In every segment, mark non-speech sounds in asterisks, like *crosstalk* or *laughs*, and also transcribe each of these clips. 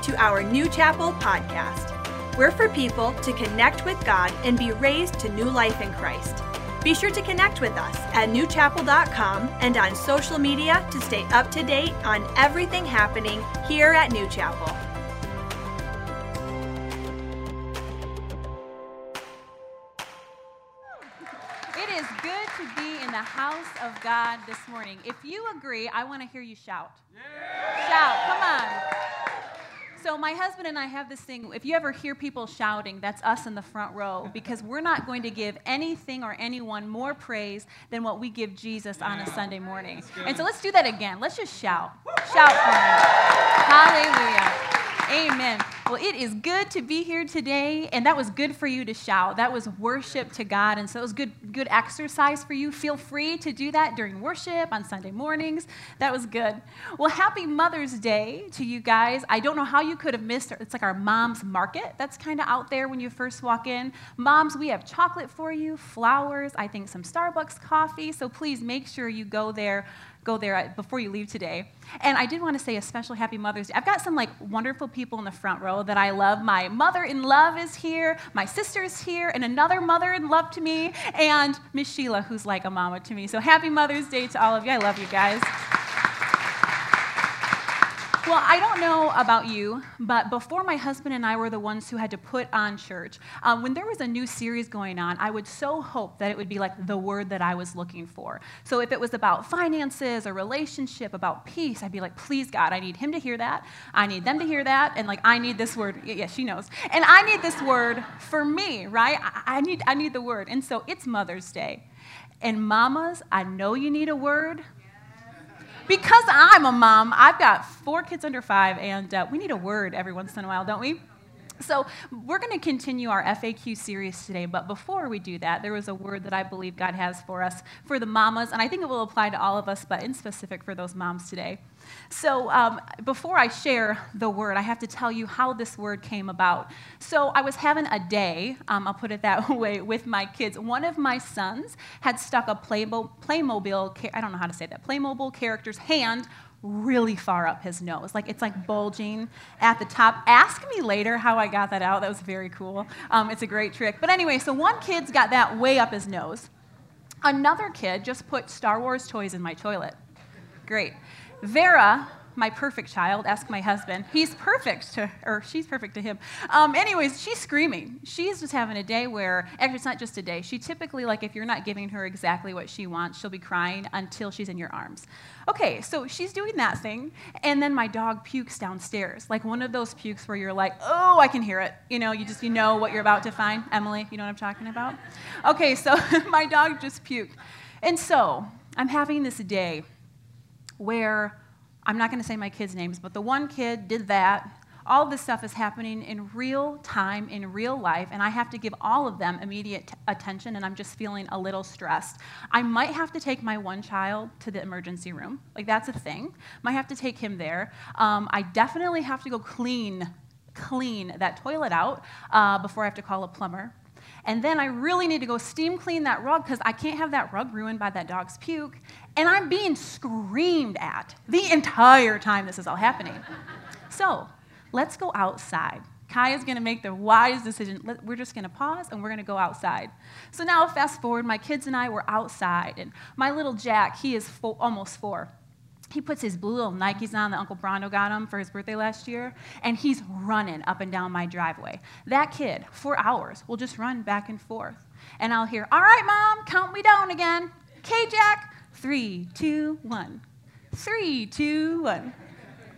listening to our New Chapel podcast. We're for people to connect with God and be raised to new life in Christ. Be sure to connect with us at newchapel.com and on social media to stay up to date on everything happening here at New Chapel. It is good to be in the house of God this morning. If you agree, I want to hear you shout. Shout, come on. So, my husband and I have this thing. If you ever hear people shouting, that's us in the front row because we're not going to give anything or anyone more praise than what we give Jesus on a Sunday morning. And so, let's do that again. Let's just shout. Shout for me. Hallelujah. Amen. Well, it is good to be here today, and that was good for you to shout. That was worship to God, and so it was good, good exercise for you. Feel free to do that during worship on Sunday mornings. That was good. Well, happy Mother's Day to you guys. I don't know how you could have missed it. It's like our mom's market that's kind of out there when you first walk in. Moms, we have chocolate for you, flowers, I think some Starbucks coffee. So please make sure you go there go there before you leave today. And I did want to say a special happy Mother's Day. I've got some like wonderful people in the front row that I love. My mother in love is here, my sister's here, and another mother in love to me, and Miss Sheila, who's like a mama to me. So happy Mother's Day to all of you. I love you guys. Well, I don't know about you, but before my husband and I were the ones who had to put on church, um, when there was a new series going on, I would so hope that it would be like the word that I was looking for. So if it was about finances, a relationship, about peace, I'd be like, please, God, I need him to hear that. I need them to hear that. And like, I need this word. Yeah, she knows. And I need this word for me, right? I need, I need the word. And so it's Mother's Day. And mamas, I know you need a word because I'm a mom, I've got four kids under five, and uh, we need a word every once in a while, don't we? So, we're going to continue our FAQ series today, but before we do that, there was a word that I believe God has for us for the mamas, and I think it will apply to all of us, but in specific for those moms today. So, um, before I share the word, I have to tell you how this word came about. So, I was having a day, um, I'll put it that *laughs* way, with my kids. One of my sons had stuck a Playmo- Playmobil, I don't know how to say that, Playmobil character's hand really far up his nose. Like it's like bulging at the top. Ask me later how I got that out. That was very cool. Um, it's a great trick. But anyway, so one kid's got that way up his nose. Another kid just put Star Wars toys in my toilet. Great. Vera, my perfect child, ask my husband. He's perfect to, or she's perfect to him. Um, anyways, she's screaming. She's just having a day where, actually, it's not just a day. She typically, like, if you're not giving her exactly what she wants, she'll be crying until she's in your arms. Okay, so she's doing that thing, and then my dog pukes downstairs, like one of those pukes where you're like, oh, I can hear it. You know, you just you know what you're about to find. Emily, you know what I'm talking about? Okay, so *laughs* my dog just puked, and so I'm having this day where I'm not going to say my kids' names, but the one kid did that. All this stuff is happening in real time, in real life, and I have to give all of them immediate attention, and I'm just feeling a little stressed. I might have to take my one child to the emergency room. Like, that's a thing. Might have to take him there. Um, I definitely have to go clean, clean that toilet out uh, before I have to call a plumber. And then I really need to go steam clean that rug because I can't have that rug ruined by that dog's puke. And I'm being screamed at the entire time this is all happening. So let's go outside. Kaya's gonna make the wise decision. We're just gonna pause and we're gonna go outside. So now, fast forward, my kids and I were outside, and my little Jack, he is four, almost four he puts his blue little Nikes on that Uncle Brando got him for his birthday last year, and he's running up and down my driveway. That kid, for hours, will just run back and forth. And I'll hear, All right, mom, count me down again. Okay, Jack, three, two, one. Three, two, one.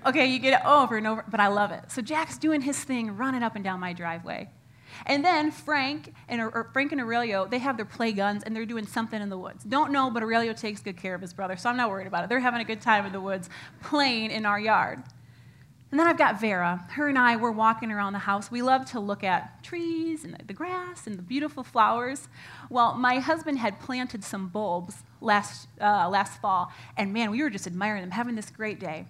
Okay, you get it over and over, but I love it. So Jack's doing his thing, running up and down my driveway. And then Frank and or Frank and Aurelio, they have their play guns and they're doing something in the woods. Don't know, but Aurelio takes good care of his brother, so I'm not worried about it. They're having a good time in the woods, playing in our yard. And then I've got Vera. Her and I, we're walking around the house. We love to look at trees and the grass and the beautiful flowers. Well, my husband had planted some bulbs last, uh, last fall, and man, we were just admiring them, having this great day.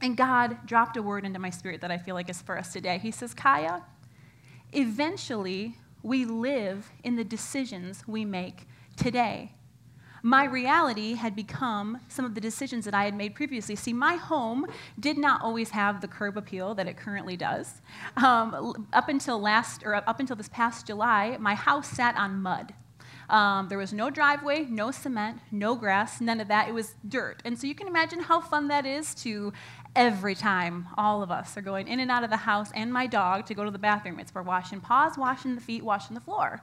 And God dropped a word into my spirit that I feel like is for us today. He says, Kaya, eventually we live in the decisions we make today. my reality had become some of the decisions that I had made previously. See, my home did not always have the curb appeal that it currently does. Um, up until last, or up until this past July, my house sat on mud. Um, there was no driveway, no cement, no grass, none of that. It was dirt. And so you can imagine how fun that is to every time all of us are going in and out of the house and my dog to go to the bathroom. It's for washing paws, washing the feet, washing the floor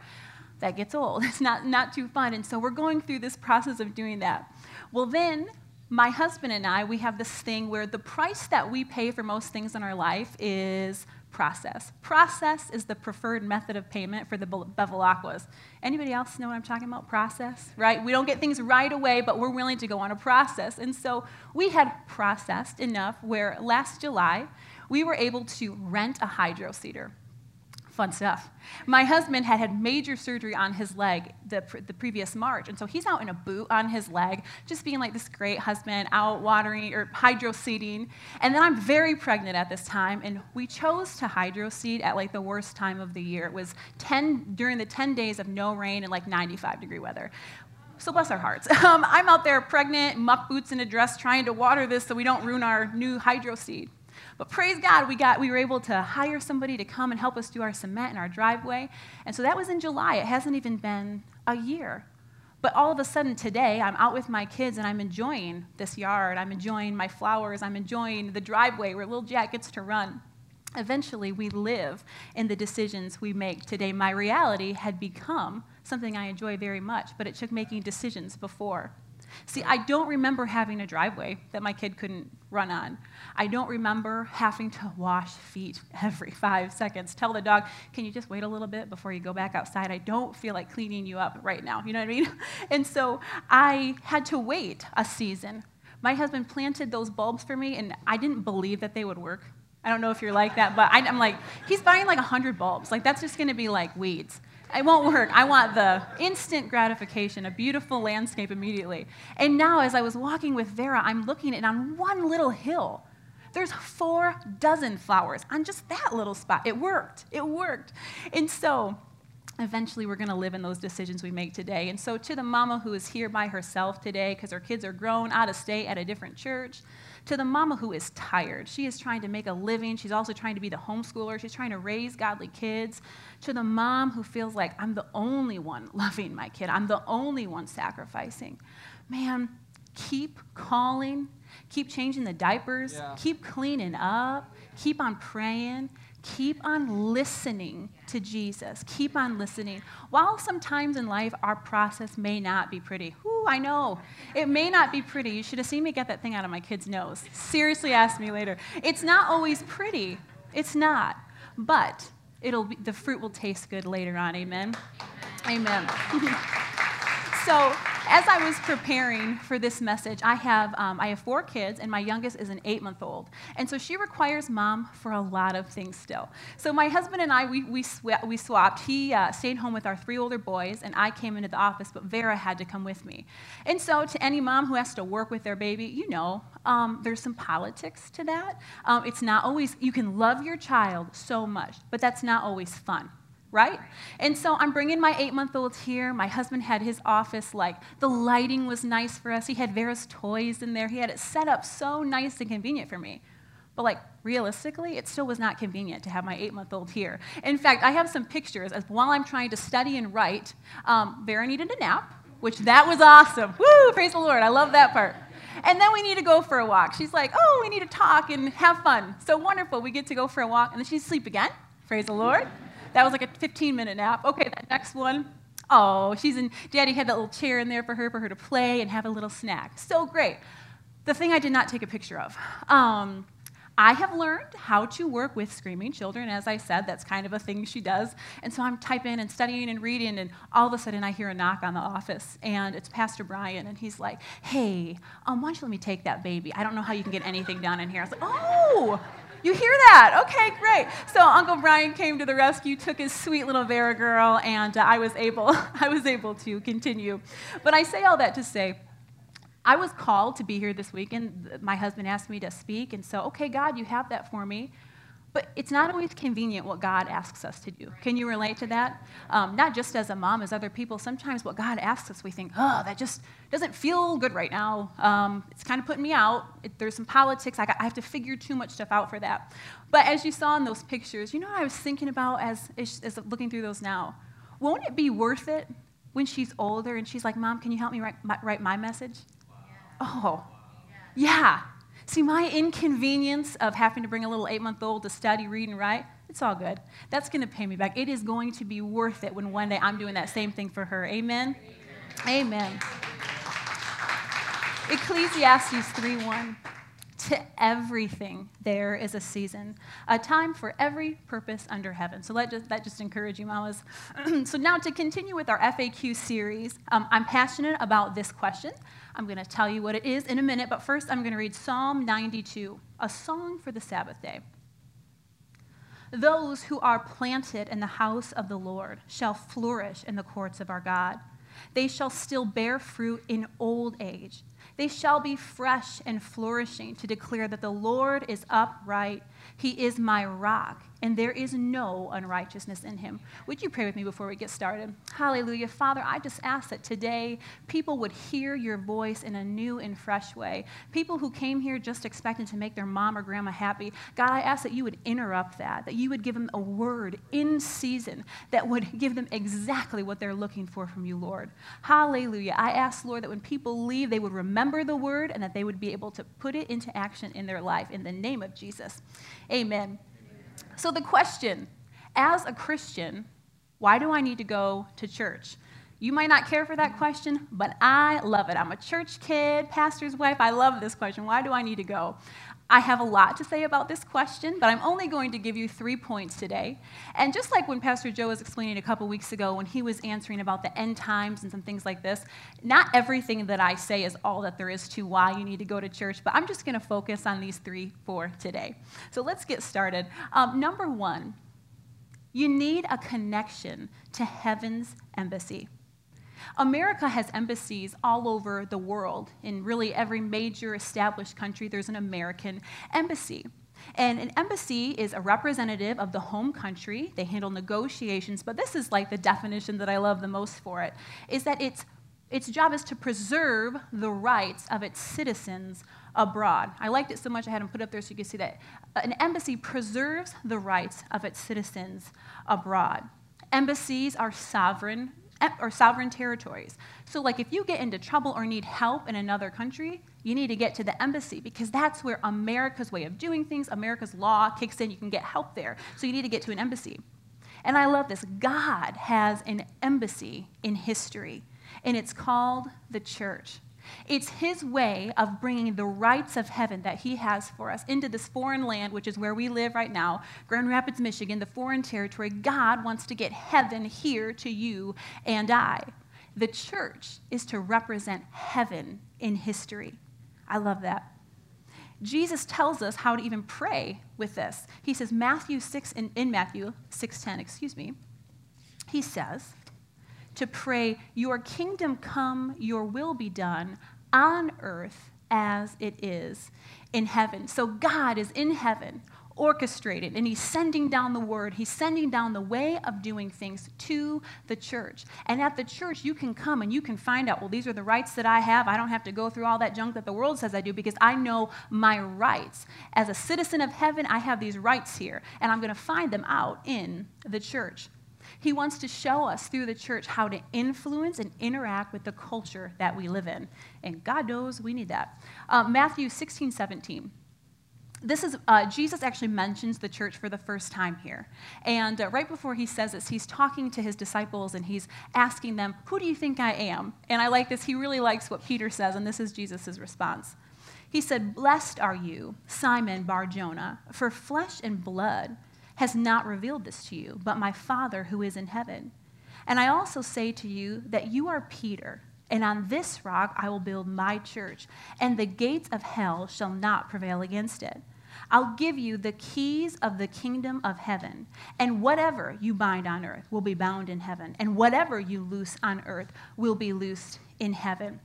that gets old. *laughs* It's not, not too fun. And so we're going through this process of doing that. Well, then my husband and I, we have this thing where the price that we pay for most things in our life is process. Process is the preferred method of payment for the Bevilacquas. Anybody else know what I'm talking about? Process, right? We don't get things right away, but we're willing to go on a process. And so we had processed enough where last July we were able to rent a hydro seeder fun stuff. My husband had had major surgery on his leg the, the previous March, and so he's out in a boot on his leg, just being like this great husband, out watering or hydro seeding. And then I'm very pregnant at this time, and we chose to hydro seed at like the worst time of the year. It was 10 during the 10 days of no rain and like 95 degree weather. So bless our hearts. *laughs* Um, I'm out there pregnant, muck boots and a dress, trying to water this so we don't ruin our new hydro seed. But praise God, we, got, we were able to hire somebody to come and help us do our cement in our driveway. And so that was in July. It hasn't even been a year. But all of a sudden today, I'm out with my kids and I'm enjoying this yard. I'm enjoying my flowers. I'm enjoying the driveway where little Jack gets to run. Eventually, we live in the decisions we make today. My reality had become something I enjoy very much, but it took making decisions before. See, I don't remember having a driveway that my kid couldn't run on. I don't remember having to wash feet *laughs* every five seconds. Tell the dog, can you just wait a little bit before you go back outside? I don't feel like cleaning you up right now. You know what I mean? *laughs* And so I had to wait a season. My husband planted those bulbs for me, and I didn't believe that they would work. I don't know if you're like that, but I, am like, he's buying like 100 bulbs. Like, that's just going to be like weeds. It won't work. I want the instant gratification, a beautiful landscape immediately. And now, as I was walking with Vera, I'm looking and on one little hill. There's four dozen flowers on just that little spot. It worked. It worked. And so, eventually, we're going to live in those decisions we make today. And so, to the mama who is here by herself today because her kids are grown out of state at a different church, to the mama who is tired. She is trying to make a living. She's also trying to be the homeschooler. She's trying to raise godly kids. To the mom who feels like, I'm the only one *laughs* loving my kid, I'm the only one sacrificing. Man, keep calling, keep changing the diapers, yeah. keep cleaning up, keep on praying, keep on listening to Jesus. Keep on listening. While sometimes in life our process may not be pretty. Ooh, I know. It may not be pretty. You should have seen me get that thing out of my kid's nose. Seriously, ask me later. It's not always pretty. It's not. But it'll be, the fruit will taste good later on. Amen. Amen. *laughs* so as I was preparing for this message, I have, um, I have four kids, and my youngest is an eight month old. And so she requires mom for a lot of things still. So my husband and I, we, we, sw- we swapped. He uh, stayed home with our three older boys, and I came into the office, but Vera had to come with me. And so to any mom who has to work with their baby, you know, um, there's some politics to that. Um, it's not always, you can love your child so much, but that's not always fun right? And so I'm bringing my eight month old here. My husband had his office, like, the lighting was nice for us. He had Vera's toys in there. He had it set up so nice and convenient for me. But, like, realistically, it still was not convenient to have my eight month old here. In fact, I have some pictures as while I'm trying to study and write, um, Vera needed a nap, which that was awesome. Woo, praise the Lord. I love that part. And then we need to go for a walk. She's like, oh, we need to talk and have fun. So wonderful. We get to go for a walk, and then she's asleep again. Praise the Lord. That was like a 15 minute nap. Okay, that next one. Oh, she's in, Daddy had that little chair in there for her, for her to play and have a little snack. So great. The thing I did not take a picture of. Um, I have learned how to work with screaming children. As I said, that's kind of a thing she does. And so I'm typing and studying and reading, and all of a sudden I hear a knock on the office, and it's Pastor Brian, and he's like, Hey, um, why don't you let me take that baby? I don't know how you can get anything done in here. I was like, Oh, you hear that? Okay, great. So Uncle Brian came to the rescue, took his sweet little Vera girl, and uh, I was able, *laughs* I was able to continue. But I say all that to say, I was called to be here this week, and my husband asked me to speak, and so okay, God, you have that for me. But it's not always convenient what God asks us to do. Can you relate to that? Um, not just as a mom, as other people. Sometimes what God asks us, we think, oh, that just doesn't feel good right now. Um, it's kind of putting me out. It, there's some politics. I, got, I, have to figure too much stuff out for that. But as you saw in those pictures, you know what I was thinking about as, as, as looking through those now? Won't it be worth it when she's older and she's like, Mom, can you help me write my, write my message? Wow. Oh, yeah. See, my inconvenience of having to bring a little eight month old to study, read, and write, it's all good. That's going to pay me back. It is going to be worth it when one day I'm doing that same thing for her. Amen? Amen. Amen. Ecclesiastes 3 1. To everything there is a season, a time for every purpose under heaven. So let just, that just encourage you, mamas. *clears throat* so now to continue with our FAQ series, um, I'm passionate about this question. I'm going to tell you what it is in a minute, but first I'm going to read Psalm 92, a song for the Sabbath day. Those who are planted in the house of the Lord shall flourish in the courts of our God. They shall still bear fruit in old age. They shall be fresh and flourishing to declare that the Lord is upright. He is my rock, and there is no unrighteousness in him. Would you pray with me before we get started? Hallelujah. Father, I just ask that today people would hear your voice in a new and fresh way. People who came here just expecting to make their mom or grandma happy, God, I ask that you would interrupt that, that you would give them a word in season that would *laughs* give them exactly what they're looking for from you, Lord. Hallelujah. I ask, Lord, that when people leave, they would remember the word and that they would be able to put it into action in their life in the name of Jesus. Amen. So, the question as a Christian, why do I need to go to church? You might not care for that question, but I love it. I'm a church kid, pastor's wife. I love this question. Why do I need to go? I have a lot to say about this question, but I'm only going to give you three points today. And just like when Pastor Joe was explaining a couple weeks ago when he was answering about the end times and some things like this, not everything that I say is all that there is to why you need to go to church, but I'm just going to focus on these three for today. So let's get started. Um, number one, you need a connection to heaven's embassy. America has embassies all over the world. In really every major established country, there's an American embassy. And an embassy is a representative of the home country. They handle negotiations, but this is like the definition that I love the most for it, is that its, its job is to preserve the rights of its citizens abroad. I liked it so much I had them put up there so you can see that. Uh, an embassy preserves the rights of its citizens abroad. Embassies are sovereign Eh, or sovereign territories. So, like, if you get into trouble or need help in another country, you need to get to the embassy because that's where America's way of doing things, America's law kicks in. You can get help there. So, you need to get to an embassy. And I love this. God has an embassy in history, and it's called the church. It's His way of bringing the rights of heaven that He has for us into this foreign land, which is where we live right now, Grand Rapids, Michigan, the foreign territory. God wants to get heaven here to you and I. The church is to represent heaven in history. I love that. Jesus tells us how to even pray with this. He says, Matthew 6, in, in Matthew 6.10, excuse me, he says, to pray, Your kingdom come, your will be done on earth as it is in heaven. So God is in heaven, orchestrated, and He's sending down the word. He's sending down the way of doing things to the church. And at the church, you can come and you can find out, well, these are the rights that I have. I don't have to go through all that junk that the world says I do because I know my rights. As a citizen of heaven, I have these rights here, and I'm going to find them out in the church. He wants to show us through the church how to influence and interact with the culture that we live in. And God knows we need that. Uh, Matthew 16, 17 this is uh, jesus actually mentions the church for the first time here. And uh, right before he says this he's talking to his disciples and he's asking them who do you think i am? And i like this. He really likes what peter says and this is jesus' response. He said blessed are you simon bar jonah for flesh and blood has not revealed this to you, but my Father who is in heaven. And I also say to you that you are Peter, and on this rock I will build my church, and the gates of hell shall not prevail against it. I'll give you the keys of the kingdom of heaven, and whatever you bind on earth will be bound in heaven, and whatever you loose on earth will be loosed in heaven.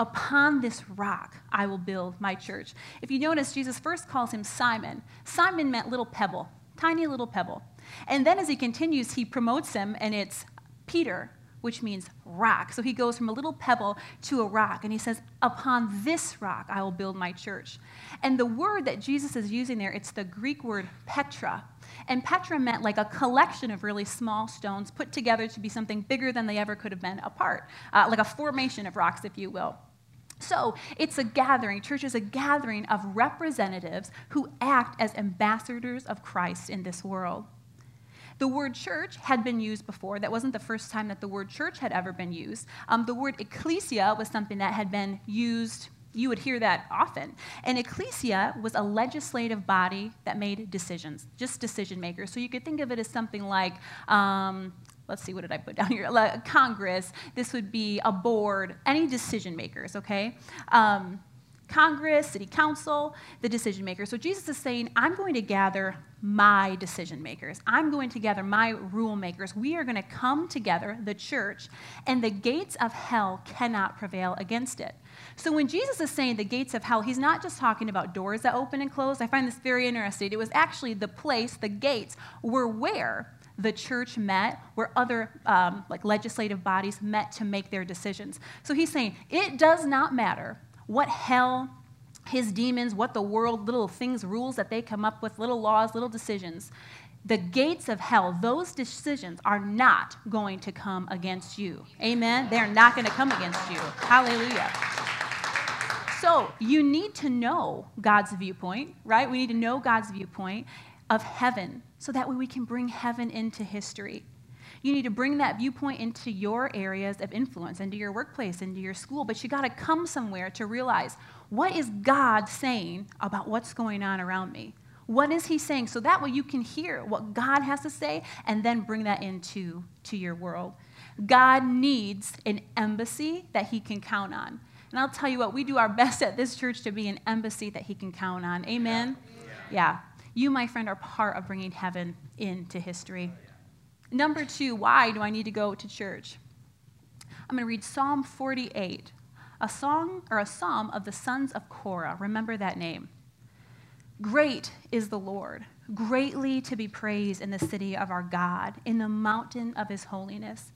Upon this rock I will build my church. If you notice, Jesus first calls him Simon. Simon meant little pebble, tiny little pebble. And then as he continues, he promotes him, and it's Peter, which means rock. So he goes from a little pebble to a rock, and he says, Upon this rock I will build my church. And the word that Jesus is using there, it's the Greek word Petra. And Petra meant like a collection of really small stones put together to be something bigger than they ever could have been apart, uh, like a formation of rocks, if you will. So it's a gathering. Church is a gathering of representatives who act as ambassadors of Christ in this world. The word church had been used before. That wasn't the first time that the word church had ever been used. Um, the word ecclesia was something that had been used you would hear that often. And ecclesia was a legislative body that made decisions, just decision makers. So you could think of it as something like, um, let's see, what did I put down here? Congress. This would be a board, any decision makers, okay? Um, Congress, city council, the decision makers. So Jesus is saying, I'm going to gather my decision makers. I'm going to gather my rule makers. We are going to come together, the church, and the gates of hell cannot prevail against it. So when Jesus is saying the gates of hell, he's not just talking about doors that open and close. I find this very interesting. It was actually the place, the gates, were where the church met, where other um, like legislative bodies met to make their decisions. So he's saying it does not matter what hell, his demons, what the world, little things, rules that they come up with, little laws, little decisions. The gates of hell, those decisions are not going to come against you. Amen? They're not going to come against you. Hallelujah. So you need to know God's viewpoint, right? We need to know God's viewpoint of heaven so that way we can bring heaven into history. You need to bring that viewpoint into your areas of influence, into your workplace, into your school, but you got to come somewhere to realize what is God saying about what's going on around me? What is he saying? So that way you can hear what God has to say and then bring that into to your world. God needs an embassy that he can count on. And I'll tell you what, we do our *laughs* best at this church to be an embassy that he can count on. Amen? Yeah. yeah. You, my friend, are part of bringing heaven into history. Number two, why do I need to go to church? I'm going to read Psalm 48, a song or a psalm of the sons of Korah. Remember that name. Great is the Lord, greatly to be praised in the city of our God, in the mountain of his holiness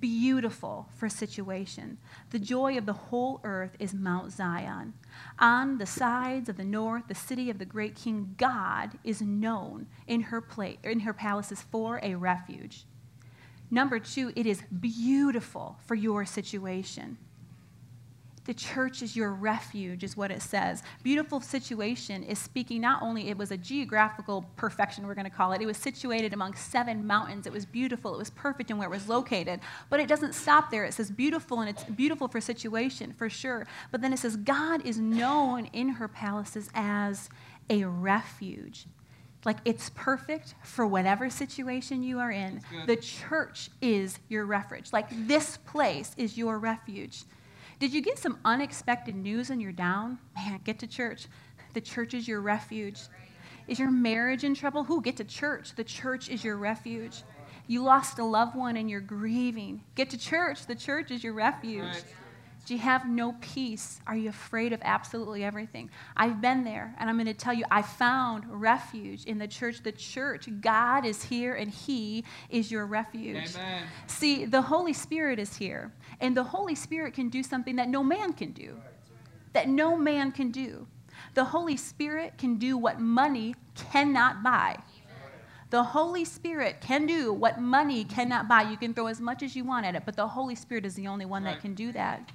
beautiful for situation. The joy of the whole earth is Mount Zion. On the sides of the north, the city of the great king God is known in her place, in her palaces for a refuge. Number two, it is beautiful for your situation. The church is your refuge, is what it says. Beautiful situation is speaking not only, it was a geographical perfection, we're going to call it. It was situated among seven mountains. It was beautiful. It was perfect in where it was located. But it doesn't stop there. It says beautiful, and it's beautiful for situation, for sure. But then it says God is known in her palaces as a refuge. Like it's perfect for whatever situation you are in. The church is your refuge. Like this place is your refuge. Did you get some unexpected news and you're down? Man, get to church. The church is your refuge. Is your marriage in trouble? Who? Get to church. The church is your refuge. You lost a loved one and you're grieving. Get to church. The church is your refuge. Do you have no peace? Are you afraid of absolutely everything? I've been there, and I'm going to tell you, I found refuge in the church. The church, God is here, and He is your refuge. Amen. See, the Holy Spirit is here, and the Holy Spirit can do something that no man can do. That no man can do. The Holy Spirit can do what money cannot buy. The Holy Spirit can do what money cannot buy. You can throw as much as you want at it, but the Holy Spirit is the only one that can do that.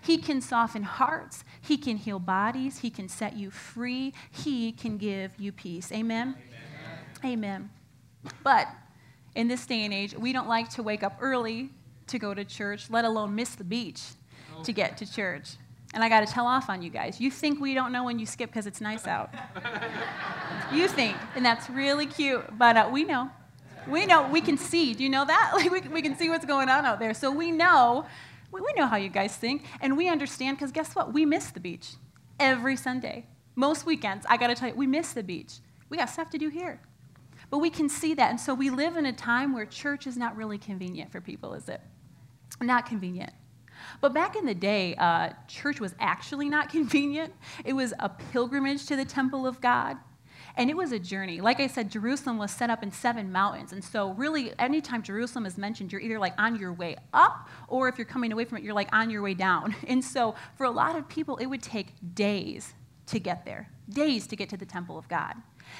He can soften hearts, He can heal bodies, He can set you free, He can give you peace. Amen? Amen. Amen. But in this day and age, we don't like to wake up early to go to church, let alone miss the beach to get to church. And I got to tell off on you guys. You think we don't know when you skip because it's nice out. *laughs* you think, and that's really cute, but uh, we know. We know, we can see. Do you know that? Like, *laughs* we, we can see what's going on out there. So we know we, we know how you guys think, and we understand because guess what? We miss the beach every Sunday. Most weekends, I got to tell you, we miss the beach. We got stuff to do here. But we can see that, and so we live in a time where church is not really convenient for people, is it? Not convenient. But back in the day, uh, church was actually not *laughs* convenient. It was a pilgrimage to the temple of God. And it was a journey. Like I said, Jerusalem was set up in seven mountains. And so, really, anytime Jerusalem is mentioned, you're either like on your way up, or if you're coming away from it, you're like on your way down. *laughs* And so, for a lot of people, it would take days to get there, days to get to the temple of God.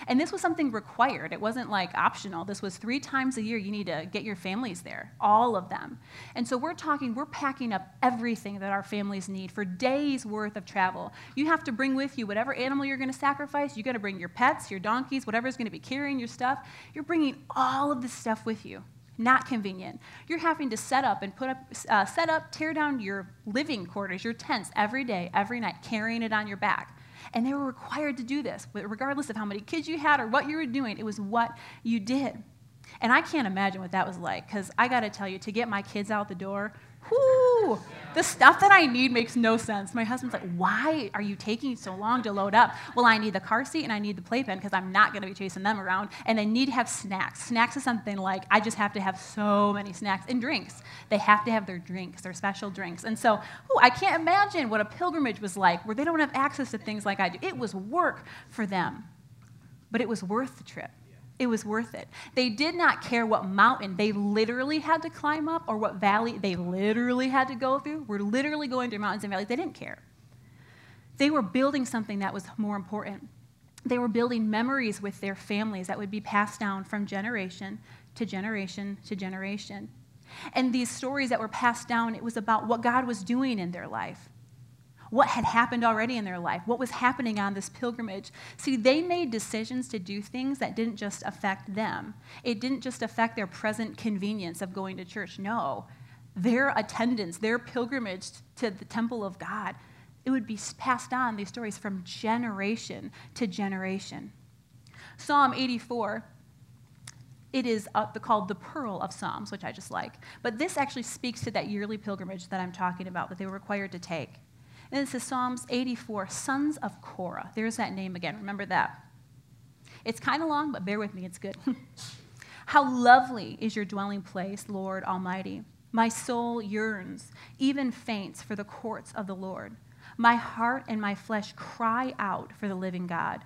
And this was something required. It wasn't like optional. This was three times a year you need to get your families there, all of them. And so we're talking, we're packing up everything that our families need for days worth of travel. You have to bring with you whatever animal you're going to sacrifice. You got to bring your pets, your donkeys, whatever's going to be carrying your stuff. You're bringing all of this stuff with you. Not convenient. You're having to set up and put up, uh, set up, tear down your living quarters, your tents every day, every night, carrying it on your back. And they were required to do this, regardless of how many kids you had or what you were doing. It was what you did. And I can't imagine what that was like, because I got to tell you, to get my kids out the door, whoo, the stuff that I need makes no sense. My husband's like, why are you taking so long to load up? Well, I need the car seat and I need the playpen because I'm not going to be chasing them around. And I need to have snacks. Snacks is something like I just have to have so many snacks and drinks. They have to have their drinks, their special drinks. And so, ooh, I can't imagine what a pilgrimage was like where they don't have access to things like I do. It was work for them, but it was worth the trip. It was worth it. They did not care what mountain they literally had to climb up or what valley they literally had to go through. We're literally going through mountains and valleys. They didn't care. They were building something that was more important. They were building memories with their families that would be passed down from generation to generation to generation. And these stories that were passed down, it was about what God was doing in their life what had happened already in their life, what was happening on this pilgrimage. See, they made decisions to do things that didn't just affect them, it didn't just affect their present convenience of going to church. No, their attendance, their pilgrimage to the temple of God, it would be passed on, these stories, from generation to generation. Psalm 84 it is uh, called the Pearl of Psalms, which I just like. But this actually speaks to that yearly pilgrimage that I'm talking about that they were required to take. And this is Psalms 84, Sons of Korah. There's that name again. Remember that. It's kind of long, but bear with me, it's good. *laughs* How lovely is your dwelling place, Lord Almighty. My soul yearns, even faints for the courts of the Lord. My heart and my flesh cry out for the living God.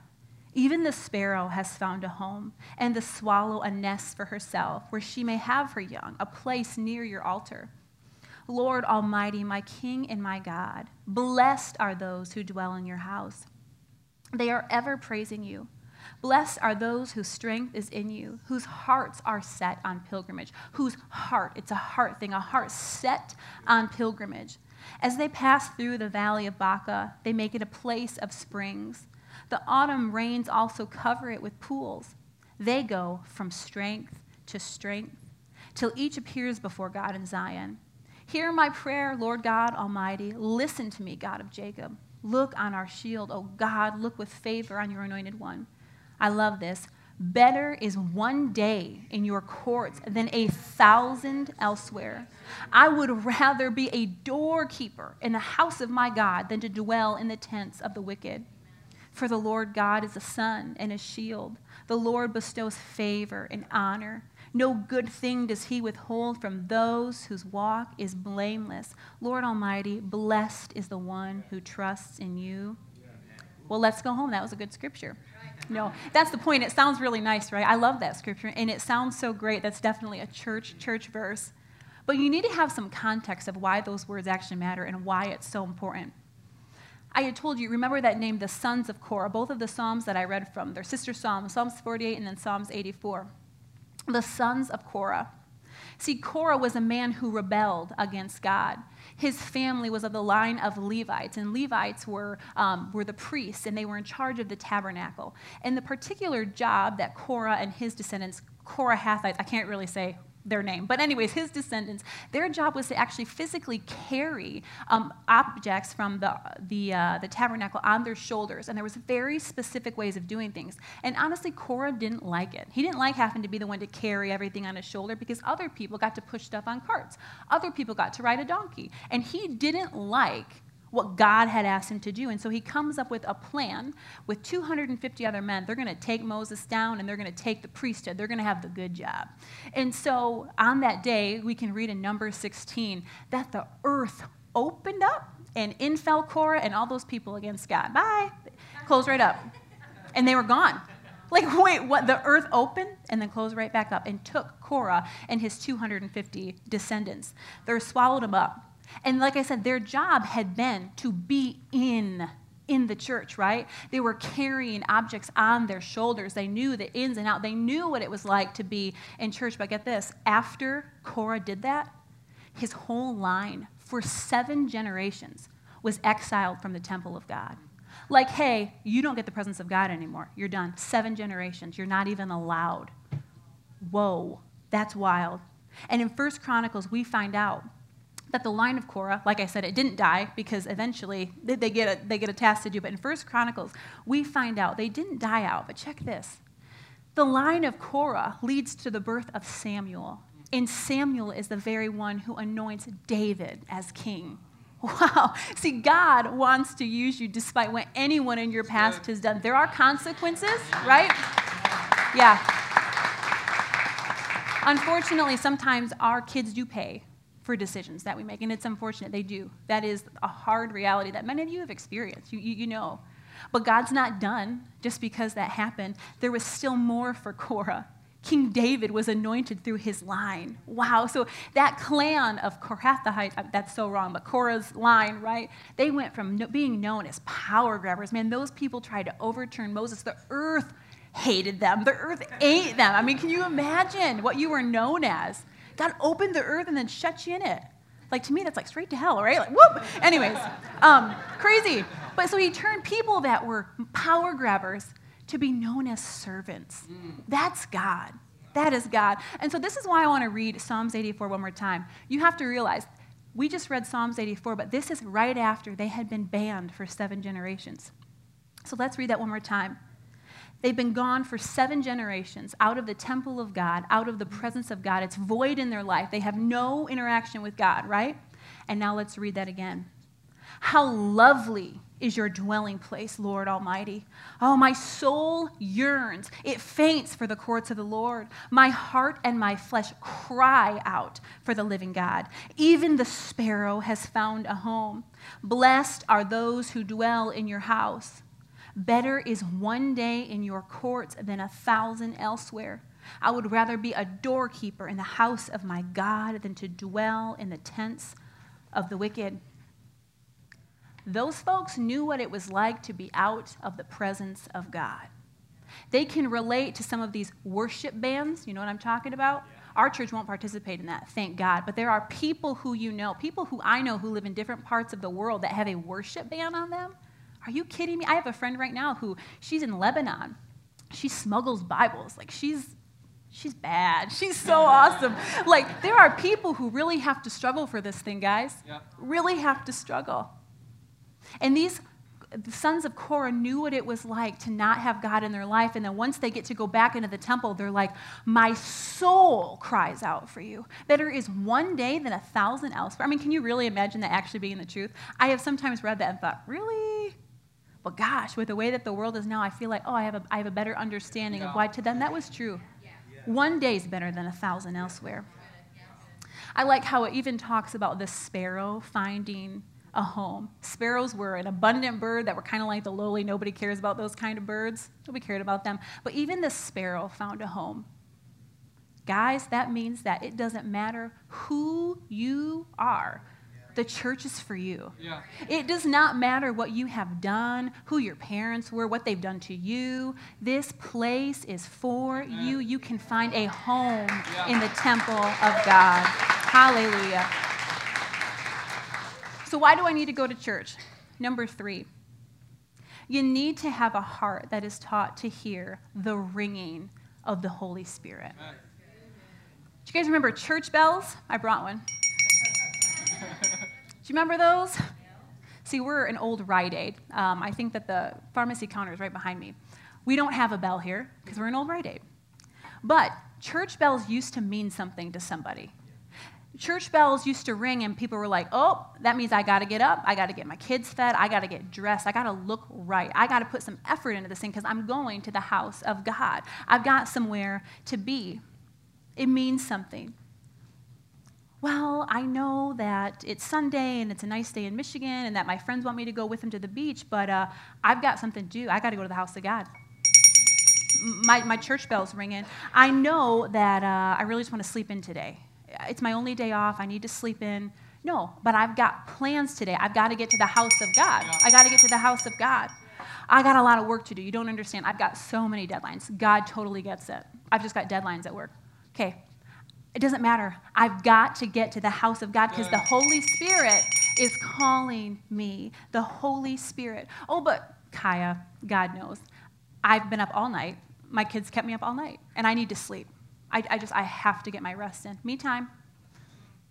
Even the sparrow has found a home, and the swallow a nest for herself, where she may have her young, a place near your altar. Lord Almighty, my King and my God, blessed are those who dwell in your house. They are ever praising you. Blessed are those whose strength is in you, whose hearts are set on pilgrimage, whose heart, it's a heart thing, a heart set on pilgrimage. As they pass through the valley of Baca, they make it a place of springs. The autumn rains also cover it with pools. They go from strength to strength till each appears before God in Zion. Hear my prayer, Lord God Almighty. Listen to me, God of Jacob. Look on our shield, O God. Look with favor on your anointed one. I love this. Better is one day in your courts than a thousand elsewhere. I would *laughs* rather be a doorkeeper in the house of my God than to dwell in the tents of the wicked. For the Lord God is a sun and a shield. The Lord bestows favor and honor. No good thing does he withhold from those whose walk is blameless. Lord Almighty, blessed is the one who trusts in you. Well, let's go home. That was a good scripture. No, that's the point. It sounds really nice, right? I love that scripture, and it sounds so great. That's definitely a church church verse. But you need to have some context of why those words actually matter and why it's so important. I had told you, remember that name, the sons of Korah, both of the Psalms that I read from. They're sister Psalms, Psalms 48 and then Psalms 84 the sons of Korah. See, Korah was a man who rebelled against God. His family was of the line of Levites, and Levites were, um, were the priests, and they were in charge of the tabernacle. And the particular job that Korah and his descendants, Korahathites, I can't really say their name. But, anyways, his descendants, their job was to actually physically carry um, objects from the, the, uh, the tabernacle on their shoulders. And there was very specific ways of doing things. And honestly, Korah didn't like it. He didn't like having to be the one to carry everything on his shoulder because other people got to push stuff on carts. Other people got to ride a donkey. And he didn't like what God had asked him to do. And so he comes up with a plan with 250 other men. They're going to take Moses down and they're going to take the priesthood. They're going to have the good job. And so on that day, we can read in Numbers 16 that the earth opened up, and in fell Korah and all those people against God. Bye. Closed right up. And they were gone. Like, wait, what? The earth opened and then closed right back up and took Korah and his 250 descendants. They swallowed them up. And like I said, their job had been to be in in the church, right? They were carrying objects on their shoulders. They knew the ins and out. They knew what it was like to be in church. But get this after Korah did that, his whole line for seven generations was exiled from the temple of God. Like, hey, you don't get the presence of God anymore. You're done. Seven generations. You're not even allowed. Whoa, that's wild. And in First Chronicles, we find out that the line of Korah, like I said, it didn't die because eventually they get a, they get a task to do. But in First Chronicles, we find out they didn't die out. But check this: the line of Korah leads to the birth of Samuel, and Samuel is the very one who anoints David as king. *laughs* Wow. See, God wants to use you despite what anyone in your past has done. There are consequences, right? Yeah. Unfortunately, sometimes our kids do pay for decisions that we make. And it's unfortunate they do. That is a hard reality that many of you have experienced. You, you, you, know. But God's not done just because that happened. There was still more for Korah. King David was anointed through his line. Wow. So that clan of Korathites, uh, that's so wrong, but Korah's line, right? They went from being known as power grabbers. Man, those people tried to overturn Moses. The earth hated them, the earth ate them. I mean, can you imagine what you were known as? God opened the earth and then shut you in it. Like to me, that's like straight to hell, right? Like whoop. Anyways, um, crazy. But so he turned people that were power grabbers to be known as servants. That's God. That is God. And so this is why I want to read Psalms 84 one more time. You have to realize we just read Psalms 84, but this is right after they had been banned for seven generations. So let's read that one more time. They've been gone for seven generations out of the temple of God, out of the presence of God. It's void in their life. They have no interaction with God, right? And now let's read that again. How lovely is your dwelling place, Lord Almighty. Oh, my soul yearns. It faints for the courts of the Lord. My heart and my flesh cry out for the living God. Even the sparrow has found a home. Blessed are those who dwell in your house. Better is one day in your courts than a thousand elsewhere. I would rather be a doorkeeper in the house of my God than to dwell in the tents of the wicked. Those folks knew what it was like to be out of the presence of God. They can relate to some of these worship bands. You know what I'm talking about? Our church won't participate in that, thank God. But there are people who you know, people who I know who live in different parts of the world that have a worship band on them are you kidding me? I have a friend right now who she's in Lebanon. She smuggles Bibles. Like she's she's bad. *laughs* She's so awesome. Like there are people who really have to struggle for this thing, guys. Yeah. Really have to struggle. And these the sons of Korah knew what it was like to not have God in their life. And then once they get to go back into the temple, they're like, My soul cries out for you. Better is one day than a thousand elsewhere. I mean, can you really imagine that actually being the truth? I have sometimes read that and thought, Really? But gosh, with the way that the world is now, I feel like, oh, I have a, I have a better understanding of why to them that was true. One day is better than a thousand elsewhere. I like how it even talks about the sparrow finding a home. Sparrows were an abundant bird that were kind of like the lowly. Nobody cares about those kind of birds. Nobody cared about them. But even the sparrow found a home. Guys, that means that it doesn't matter who you are. The church is for you. Yeah. It does not matter what you have done, who your parents were, what they've done to you. This place is for Amen. you. You can find a home yeah. in the temple of God. Hallelujah. So, why do I need to go to church? Number three, you need to have a heart that is taught to hear the ringing of the Holy Spirit. Amen. Do you guys remember church bells? I brought one. Do you remember those? See, we're an old Rite Aid. Um, I think that the pharmacy counter is right behind me. We don't have a bell here because we're an old Rite Aid. But church bells used to mean something to somebody. Church bells used to ring, and people were like, oh, that means I got to get up. I got to get my kids fed. I got to get dressed. I got to look right. I got to put some effort into this thing because I'm going to the house of God. I've got somewhere to be. It means something. Well, I know that it's Sunday and it's a nice day in Michigan and that my friends want me to go with them to the beach, but uh, I've got something to do. I got to go to the house of God. My, my church bell's ringing. I know that uh, I really just want to sleep in today. It's my only day off. I need to sleep in. No, but I've got plans today. I've got to get to the house of God. I got to get to the house of God. I got a lot of work to do. You don't understand. I've got so many deadlines. God totally gets it. I've just got deadlines at work. Okay, it doesn't matter. I've got to get to the house of God because the Holy Spirit is calling me. The Holy Spirit. Oh, but Kaya, God knows. I've been up all night. My kids kept me up all night, and I need to sleep. I, I just, I have to get my rest in. Me time.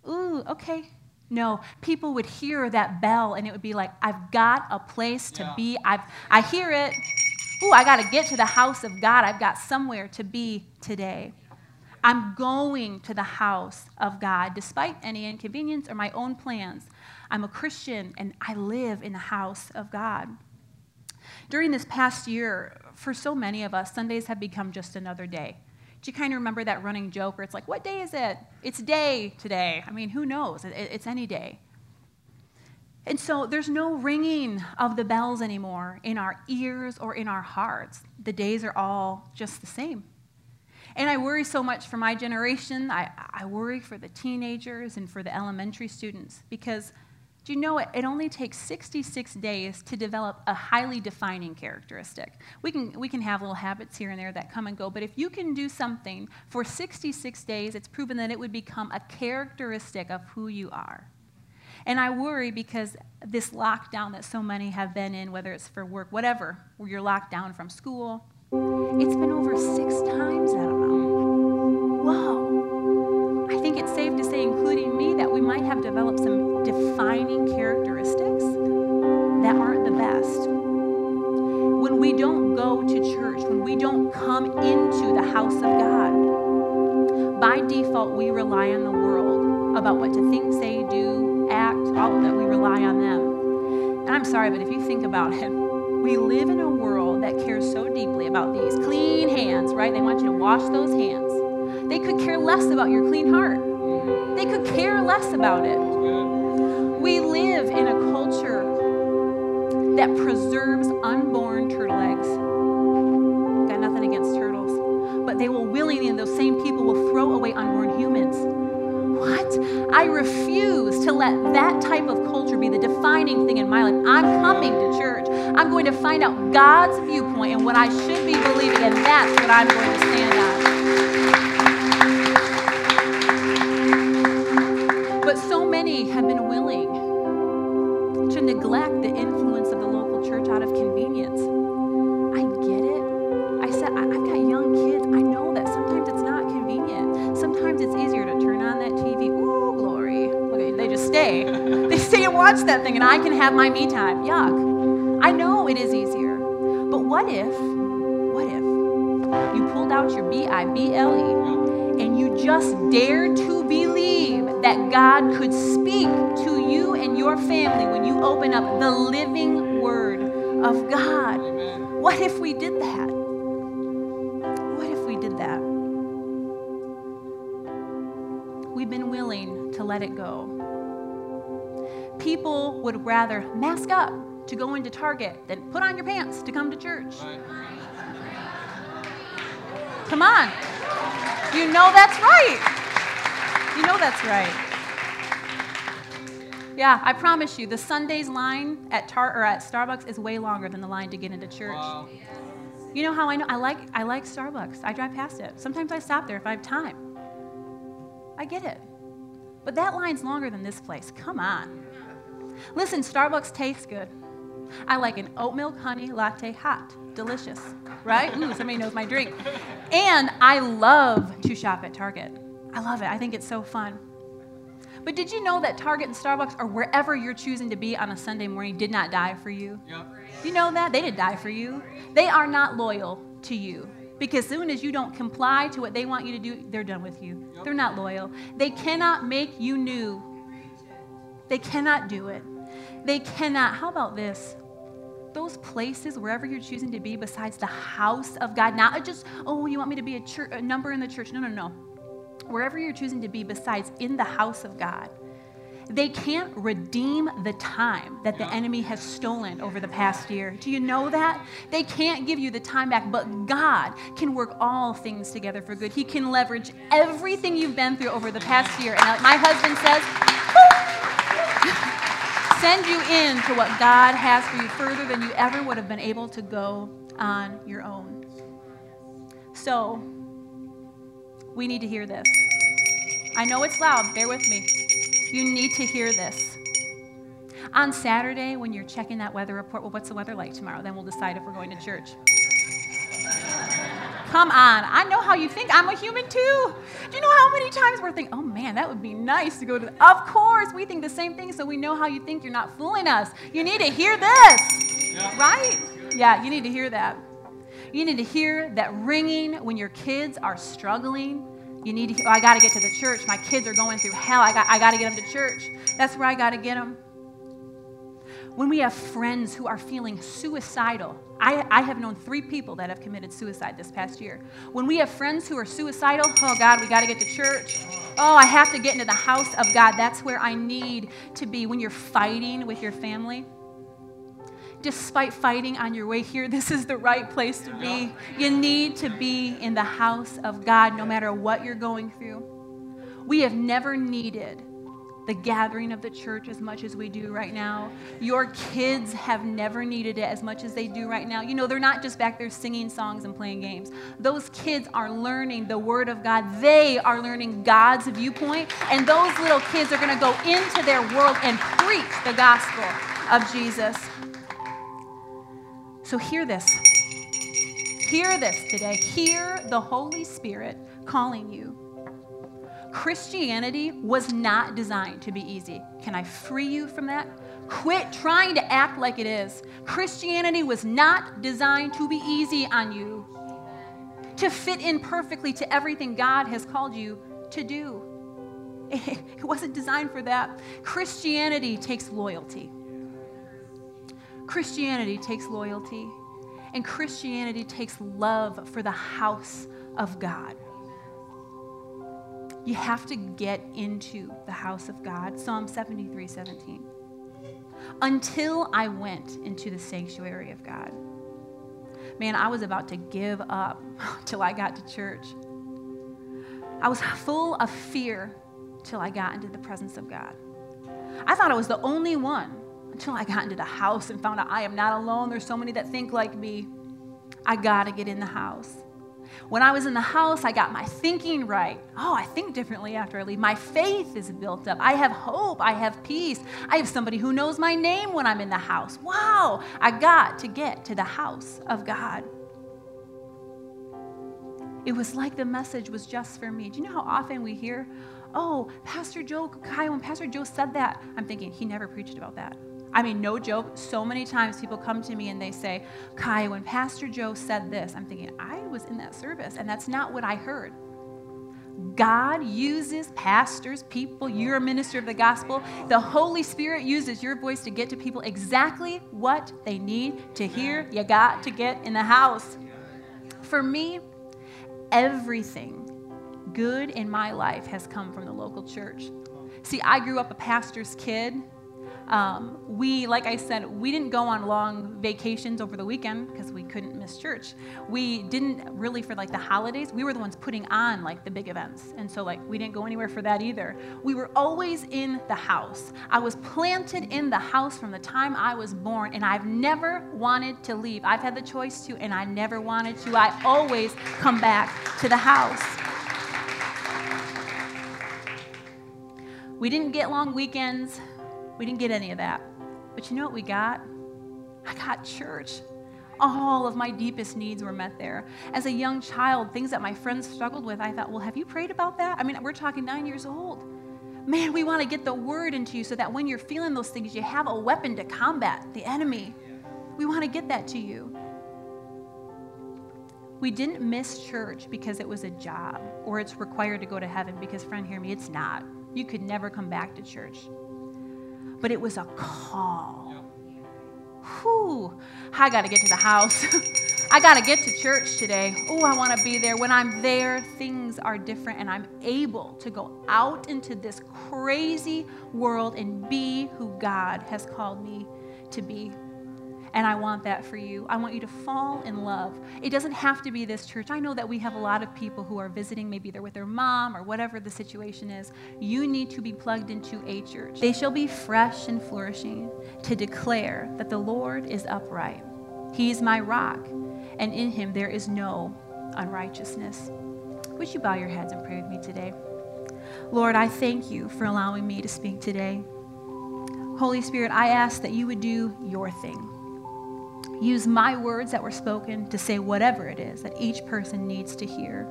Ooh, okay. No, people would hear that bell and it would be like, I've got a place to yeah. be. I've, I hear it. Ooh, I got to get to the house of God. I've got somewhere to be today. I'm going to the house of God despite any inconvenience or my own plans. I'm a Christian and I live in the house of God. During this past year, for so many of us, Sundays have become just another day. Do you kind of remember that running joke where it's like, what day is it? It's day today. I mean, who knows? It's any day. And so there's no ringing of the bells anymore in our ears or in our hearts. The days are all just the same. And I worry so much for my generation. I, I worry for the teenagers and for the elementary students because do you know it, it only takes 66 days to develop a highly defining characteristic? We can, we can have little habits here and there that come and go, but if you can do something for 66 days, it's proven that it would become a characteristic of who you are. And I worry because this lockdown that so many have been in, whether it's for work, whatever, where you're locked down from school, it's been over six times amount. Whoa. I think it's safe to say, including me, that we might have developed some defining characteristics that aren't the best. When we don't go to church, when we don't come into the house of God, by default, we rely on the world about what to think, say, do, act, all of that. We rely on them. And I'm sorry, but if you think about it, we live in a world that cares so deeply about these clean hands, right? They want you to wash those hands. They could care less about your clean heart. They could care less about it. We live in a culture that preserves unborn turtle eggs. Got nothing against turtles, but they will willingly, and those same people will throw away unborn humans. What? I refuse to let that type of culture be the defining thing in my life. I'm coming to church. I'm going to find out God's viewpoint and what I should be believing, and that's what I'm going to stand on. I can have my me time. Yuck. I know it is easier. But what if, what if you pulled out your B I B L E and you just dared to believe that God could speak to you and your family when you open up the living Word of God? What if we did that? What if we did that? We've been willing to let it go. People would rather mask up to go into Target than put on your pants to come to church. Come on. You know that's right. You know that's right. Yeah, I promise you, the Sunday's line at Tar or at Starbucks is way longer than the line to get into church. Wow. You know how I know? I like I like Starbucks. I drive past it. Sometimes I stop there if I have time. I get it. But that line's longer than this place. Come on. Listen, Starbucks tastes good. I like an oat milk honey latte hot. Delicious, right? Ooh, somebody knows my drink. And I love to shop at Target. I love it. I think it's so fun. But did you know that Target and Starbucks or wherever you're choosing to be on a Sunday morning did not die for you? Yep. You know that? They didn't die for you. They are not loyal to you. Because as soon as you don't comply to what they want you to do, they're done with you. Yep. They're not loyal. They cannot make you new. They cannot do it. They cannot. How about this? Those places, wherever you're choosing to be, besides the house of God, not just, oh, you want me to be a, church, a number in the church. No, no, no. wherever you're choosing to be besides in the house of God, they can't redeem the time that the enemy has stolen over the past year. Do you know that? They can't give you the time back, but God can work all things together for good. He can leverage everything you've been through over the past year. And like my husband says, send you in to what God has for you further than you ever would have been able to go on your own. So, we need to hear this. I know it's loud, bear with me. You need to hear this. On Saturday, when you're checking that weather report, well, what's the weather like tomorrow? Then we'll decide if we're going to church. Come on. I know how you think. I'm a human too. Do you know how many times we're thinking, oh man, that would be nice to go to. The... Of course, we think the same thing, so we know how you think. You're not fooling us. You need to hear this, yeah. right? Yeah, you need to hear that. You need to hear that ringing when your kids are struggling you need to, oh, I got to get to the church. My kids are going through hell. I got, I got to get them to church. That's where I got to get them. When we have friends who are feeling suicidal, I, I have known three people that have committed suicide this past year. When we have friends who are suicidal, oh God, we got to get to church. Oh, I have to get into the house of God. That's where I need to be. When you're fighting with your family, despite fighting on your way here, *laughs* this is the right place to be. You need to be in the house of God no matter what you're going through. We have never needed the gathering of the church as much as we do right now. Your kids have never needed it as much as they do right now. You know, they're not just back there singing songs and playing games. Those kids are learning the Word of God. They are learning God's viewpoint, and those little kids are going to go into their world and preach the gospel of Jesus. So hear this. Hear this today. Hear the Holy Spirit calling you. Christianity was not designed to be easy. Can I free you from that? Quit trying to act like it is. Christianity was not designed to be easy on you, to fit in perfectly to everything God has called you to do. *laughs* It wasn't designed for that. Christianity takes loyalty. Christianity takes loyalty, and Christianity takes love for the house of God. You have to get into the house of God. Psalm 73 17. Until I went into the sanctuary of God. Man, I was about to give up *laughs* till I got to church. I was full of fear till I got into the presence of God. I thought I was the only one until I got into the house and found out I am not alone. There's so many that think like me. I got to get in the house. When I was in the house, I got my thinking right. Oh, I think differently after I leave. My faith is built up. I have hope. I have peace. I have somebody who knows my name when I'm in the house. Wow, I got to get to the house of God. It was like the message was just for me. Do you know how often we hear, oh, Pastor Joe, Kai, when Pastor Joe said that, I'm thinking, he never preached about that. I mean, no joke, so many times people come to me and they say, Kai, when Pastor Joe said this, I'm thinking, I was in that service, and that's not what I heard. God uses pastors, people, you're a minister of the gospel. The Holy Spirit uses your voice to get to people exactly what they need to hear. You got to get in the house. For me, everything good in my life has come from the local church. See, I grew up a pastor's kid. Um, we, like I said, we didn't go on long vacations over the weekend because we couldn't miss church. We didn't really for like the holidays. We were the ones putting on like the big events, and so like we didn't go anywhere for that either. We were always in the house. I was planted in the house from the time I was born, and I've never wanted to leave. I've had the choice to, and I never wanted to. I always come back to the house. We didn't get long weekends. We didn't get any of that. But you know what we got? I got church. All of my deepest needs were met there. As a young child, things that my friends struggled with, I thought, well, have you prayed about that? I mean, we're talking nine years old. Man, we want to get the word into you so that when you're feeling those things, you have a weapon to combat the enemy. We want to get that to you. We didn't miss church because it was a job or it's required to go to heaven because, friend, hear me, it's not. You could never come back to church but it was a call. Whew, I got to get to the house. *laughs* I got to get to church today. Oh, I want to be there. When I'm there, things are different, and I'm able to go out into this crazy world and be who God has called me to be. And I want that for you. I want you to fall in love. It doesn't have to be this church. I know that we have a lot of people who are visiting, maybe they're with their mom or whatever the situation is. You need to be plugged into a church. They shall be fresh and flourishing to declare that the Lord is upright. He is my rock, and in him there is no unrighteousness. Would you bow your heads and pray with me today? Lord, I thank you for allowing me to speak today. Holy Spirit, I ask that you would do your thing. Use my words that were spoken to say whatever it is that each person needs to hear.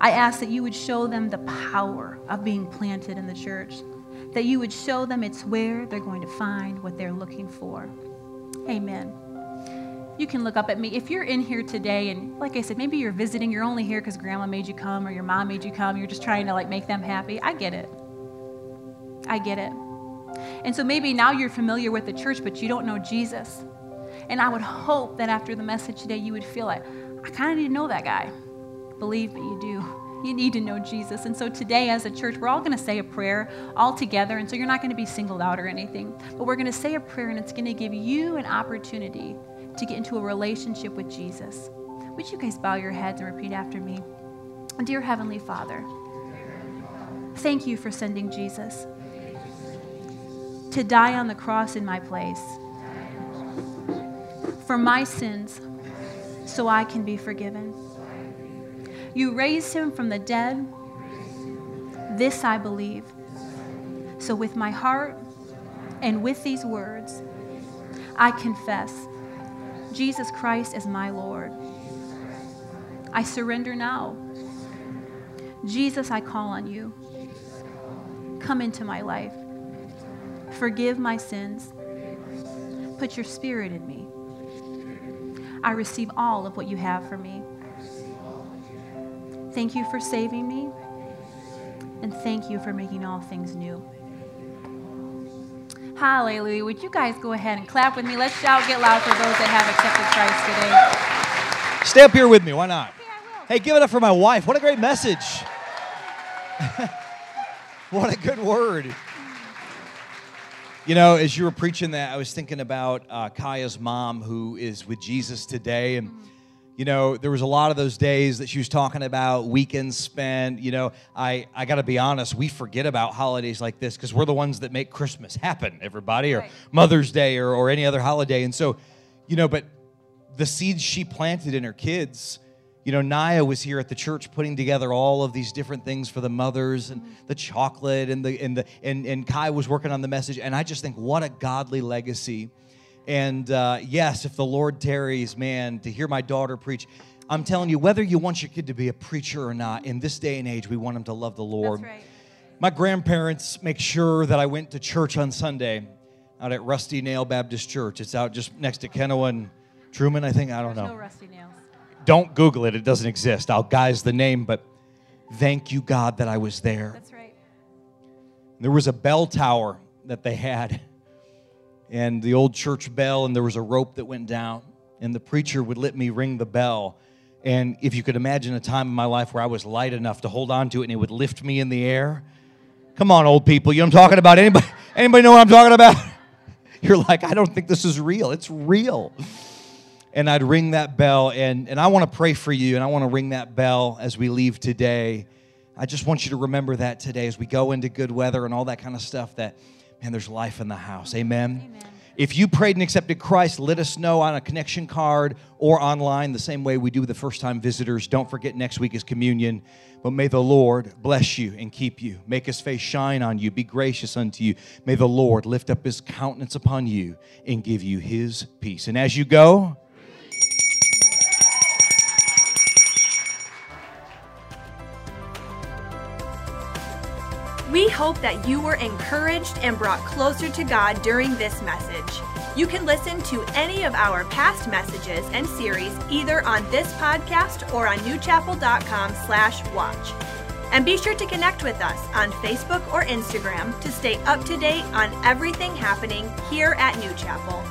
I ask that you would show them the power of being planted in the church, that you would show them it's where they're going to find what they're looking for. Amen. You can look up at me. If you're in here today and like I said, maybe you're visiting, you're only here because grandma made you come or your mom made you come, you're just trying to like make them happy. I get it. I get it. And so maybe now you're familiar with the church, but you don't know Jesus. And I would hope that after the message today, you would feel like, I kind of need to know that guy. Believe me, you do. You need to know Jesus. And so today, as a church, we're all going to say a prayer all together. And so you're not going to be singled out or anything, but we're going to say a prayer, and it's going to give you an opportunity to get into a relationship with Jesus. Would you guys bow your heads and repeat after me? Dear Heavenly Father, thank you for sending Jesus to die on the cross in my place for my sins so I can be forgiven. You raised him from the dead. This I believe. So, with my heart and with these words, I confess Jesus Christ as my Lord. I surrender now. Jesus, I call on you. Come into my life. Forgive my sins. Put your spirit in me. I receive all of what you have for me. Thank you for saving me, and thank you for making all things new. Hallelujah. Would you guys go ahead and clap with me? Let's shout, get loud for those that have accepted Christ today. Stay up here with me. Why not? Okay, hey, give it up for my wife. What a great message. *laughs* what a good word. You know, as you were preaching that, I was thinking about uh, Kaya's mom who is with Jesus today. And, you know, there was a lot of those days that she was talking about weekends spent. You know, I, I got to be honest, we forget about holidays like this because we're the ones that make Christmas happen, everybody, or right. Mother's Day or, or any other holiday. And so, you know, but the seeds she planted in her kids, you know, Naya was here at the church putting together all of these different things for the mothers and the chocolate and the and the and, and Kai was working on the message. And I just think what a godly legacy. And uh, yes, if the Lord tarries, man, to hear my daughter preach, I'm telling you, whether you want your kid to be a preacher or not, in this day and age, we want him to love the Lord. Right. My grandparents make sure that I went to church on Sunday out at Rusty Nail Baptist Church. It's out just next to Kennewa and Truman, I think. I don't There's know. No Rusty Nails. Don't Google it, it doesn't exist. I'll guise the name, but thank you, God, that I was there. That's right. There was a bell tower that they had, and the old church bell, and there was a rope that went down, and the preacher would let me ring the bell. And if you could imagine a time in my life where I was light enough to hold on to it and it would lift me in the air. Come on, old people. You know what I'm talking about? Anybody, anybody know what I'm talking about? *laughs* You're like, I don't think this is real. It's real and I'd ring that bell. And, and I want to pray for you, and I want to ring that bell as we leave today. I just want you to remember that today as we go into good weather and all that kind of stuff that, man, there's life in the house. Amen. Amen. If you prayed and accepted Christ, let us know on a connection card or online, the same way we do with the first time visitors. Don't forget next week is communion. But may the Lord bless you and keep you, make his face shine on you, be gracious unto you. May the Lord lift up his countenance upon you and give you his peace. And as you go, We hope that you were encouraged and brought closer to God during this message. You can listen to any of our past messages and series either on this podcast or on newchapel.com slash watch. And be sure to connect with us on Facebook or Instagram to stay up to date on everything happening here at New Chapel.